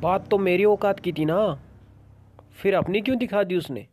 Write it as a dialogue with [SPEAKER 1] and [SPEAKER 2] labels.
[SPEAKER 1] बात तो मेरी औकात की थी ना। फिर अपनी क्यों दिखा दी उसने?